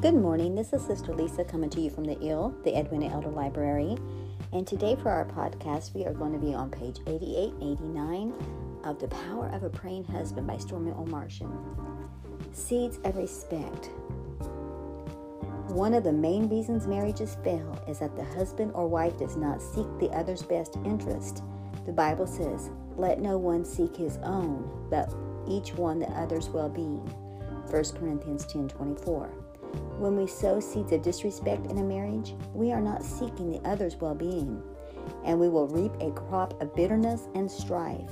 Good morning. This is Sister Lisa coming to you from the IL, the Edwina Elder Library. And today for our podcast, we are going to be on page 88 and 89 of The Power of a Praying Husband by Stormie Omartian. Seeds of Respect. One of the main reasons marriages fail is that the husband or wife does not seek the other's best interest. The Bible says, Let no one seek his own, but each one the other's well being. 1 Corinthians 10 24. When we sow seeds of disrespect in a marriage, we are not seeking the other's well being, and we will reap a crop of bitterness and strife.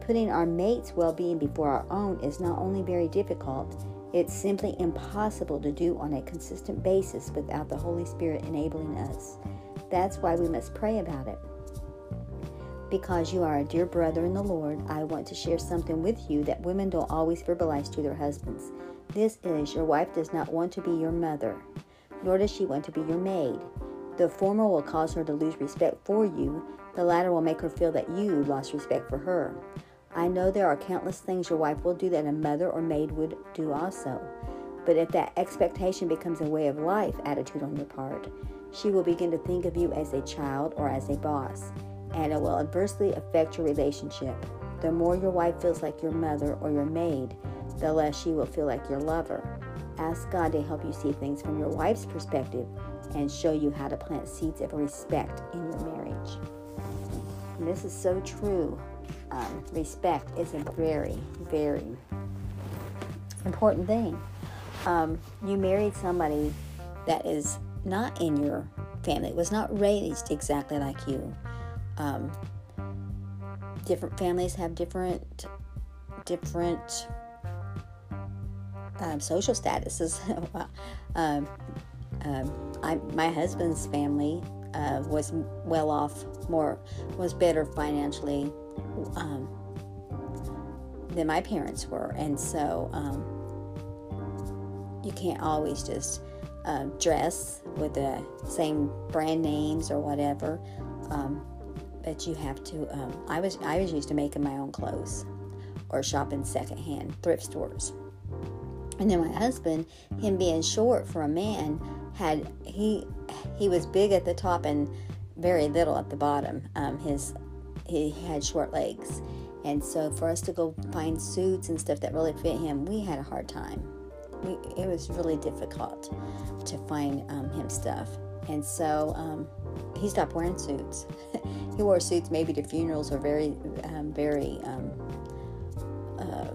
Putting our mate's well being before our own is not only very difficult, it's simply impossible to do on a consistent basis without the Holy Spirit enabling us. That's why we must pray about it. Because you are a dear brother in the Lord, I want to share something with you that women don't always verbalize to their husbands. This is your wife does not want to be your mother, nor does she want to be your maid. The former will cause her to lose respect for you, the latter will make her feel that you lost respect for her. I know there are countless things your wife will do that a mother or maid would do also. But if that expectation becomes a way of life attitude on your part, she will begin to think of you as a child or as a boss, and it will adversely affect your relationship. The more your wife feels like your mother or your maid, the less she will feel like your lover. Ask God to help you see things from your wife's perspective and show you how to plant seeds of respect in your marriage. And this is so true. Um, respect is a very, very important thing. Um, you married somebody that is not in your family, was not raised exactly like you. Um, different families have different different um, social statuses. um, um, I, my husband's family uh, was well off, more was better financially um, than my parents were, and so um, you can't always just uh, dress with the same brand names or whatever. Um, but you have to. I was I was used to making my own clothes or shopping secondhand thrift stores. And then my husband, him being short for a man, had he he was big at the top and very little at the bottom. Um, his he had short legs, and so for us to go find suits and stuff that really fit him, we had a hard time. We, it was really difficult to find um, him stuff, and so um, he stopped wearing suits. he wore suits maybe to funerals or very um, very um, uh,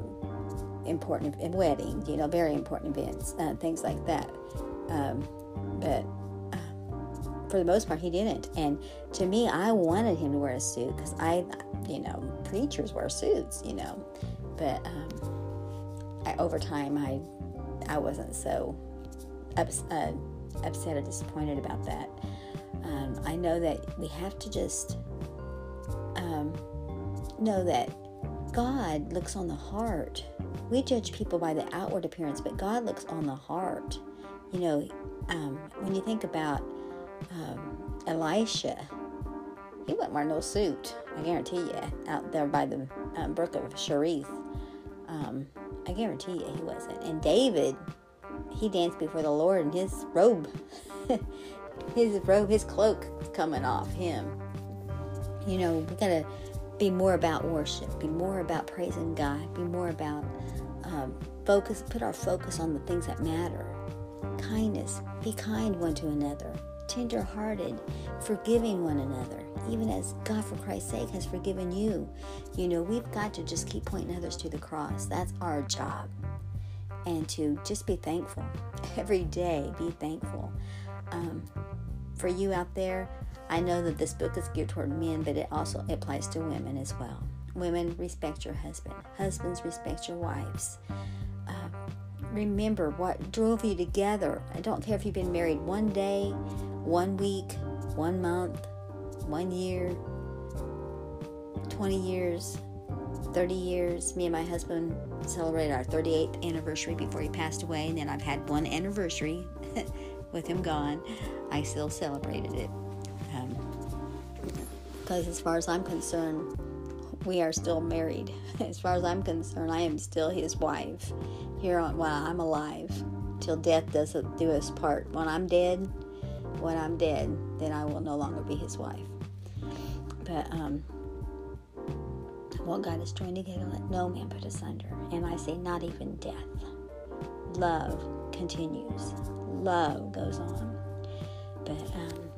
important weddings, you know, very important events, uh, things like that. Um, but uh, for the most part, he didn't. And to me, I wanted him to wear a suit because I, you know, preachers wear suits, you know. But um, I, over time, I, I wasn't so ups, uh, upset or disappointed about that. Um, I know that we have to just um, know that God looks on the heart. We judge people by the outward appearance, but God looks on the heart. You know, um, when you think about um, Elisha, he wouldn't wear no suit, I guarantee you, out there by the um, brook of Cherith. Um, I guarantee you he wasn't. And David, he danced before the Lord in his robe. his robe, his cloak coming off him. You know, we gotta be more about worship, be more about praising God, be more about um, focus, put our focus on the things that matter. Kindness, be kind one to another, tender hearted, forgiving one another, even as God, for Christ's sake, has forgiven you. You know, we've got to just keep pointing others to the cross. That's our job. And to just be thankful every day, be thankful. Um, for you out there, I know that this book is geared toward men, but it also applies to women as well. Women, respect your husband. Husbands, respect your wives. Uh, remember what drove you together. I don't care if you've been married one day, one week, one month, one year, 20 years, 30 years. Me and my husband celebrated our 38th anniversary before he passed away, and then I've had one anniversary with him gone. I still celebrated it because as far as I'm concerned, we are still married. As far as I'm concerned, I am still his wife here on while I'm alive. till death does do us part. When I'm dead, when I'm dead, then I will no longer be his wife. But um, what God has joined together, let no man put asunder. And I say, not even death. Love continues. Love goes on. But um,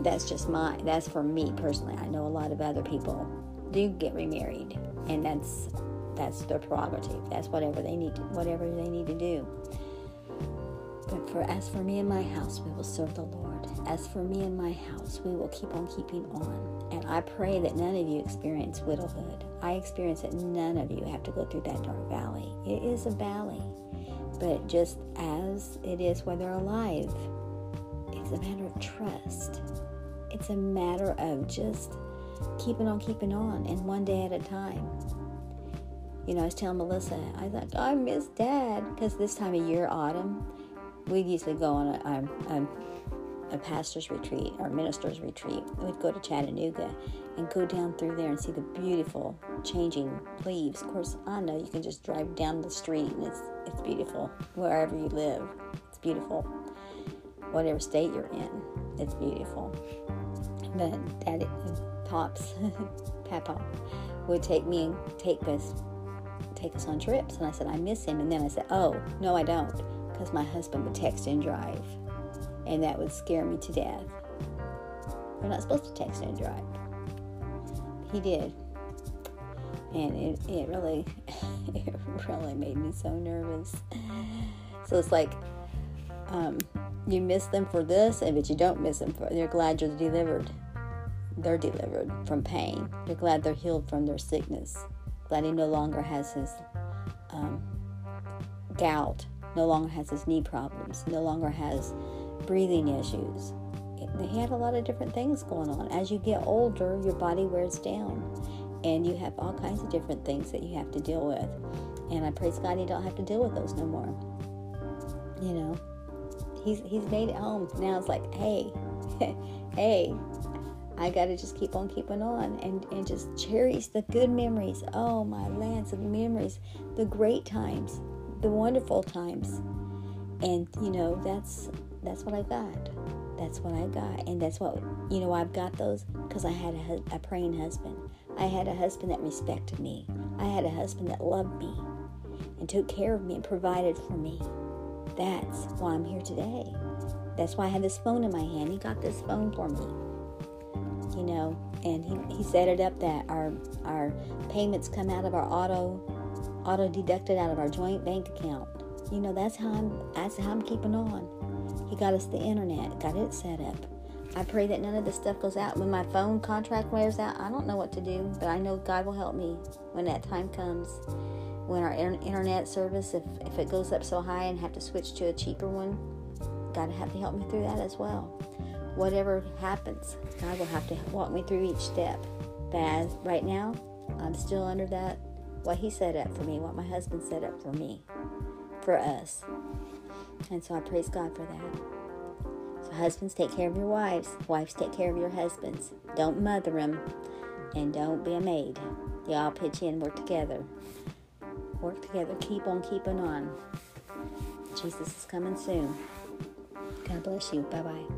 that's just my. That's for me personally. I know a lot of other people do get remarried, and that's that's their prerogative. That's whatever they need. To, whatever they need to do. But for as for me and my house, we will serve the Lord. As for me and my house, we will keep on keeping on. And I pray that none of you experience widowhood. I experience that none of you have to go through that dark valley. It is a valley, but just as it is when they're alive, it's a matter of trust. It's a matter of just keeping on keeping on and one day at a time. You know, I was telling Melissa, I thought, oh, I miss dad because this time of year, autumn, we'd usually go on a, a, a pastor's retreat or minister's retreat. We'd go to Chattanooga and go down through there and see the beautiful changing leaves. Of course, I know you can just drive down the street and it's it's beautiful wherever you live. It's beautiful. Whatever state you're in, it's beautiful. But Daddy, Pops, Papa would take me and take us take us on trips, and I said I miss him. And then I said, Oh no, I don't because my husband would text and drive, and that would scare me to death. We're not supposed to text and drive. He did, and it, it really, it really made me so nervous. So it's like, um, you miss them for this, and but you don't miss them for. They're glad you're delivered. They're delivered from pain. They're glad they're healed from their sickness. Glad he no longer has his um, gout no longer has his knee problems, no longer has breathing issues. They had a lot of different things going on. As you get older, your body wears down, and you have all kinds of different things that you have to deal with. And I praise God, you don't have to deal with those no more. You know, he's he's made it home. Now it's like, hey, hey, I got to just keep on keeping on and, and just cherish the good memories. Oh, my lands of memories, the great times, the wonderful times. And you know, that's that's what I got. That's what I got, and that's what you know. I've got those because I had a, a praying husband. I had a husband that respected me. I had a husband that loved me and took care of me and provided for me. That's why I'm here today. That's why I have this phone in my hand. He got this phone for me. You know, and he, he set it up that our our payments come out of our auto auto deducted out of our joint bank account. You know, that's how I'm that's how I'm keeping on. He got us the internet, got it set up. I pray that none of this stuff goes out. When my phone contract wears out, I don't know what to do, but I know God will help me when that time comes. When our internet service, if, if it goes up so high and have to switch to a cheaper one, God will have to help me through that as well. Whatever happens, God will have to walk me through each step. But as right now, I'm still under that what he set up for me, what my husband set up for me, for us. And so I praise God for that. So, husbands, take care of your wives. Wives, take care of your husbands. Don't mother them and don't be a maid. Y'all pitch in, work together. Work together. Keep on keeping on. Jesus is coming soon. God bless you. Bye bye.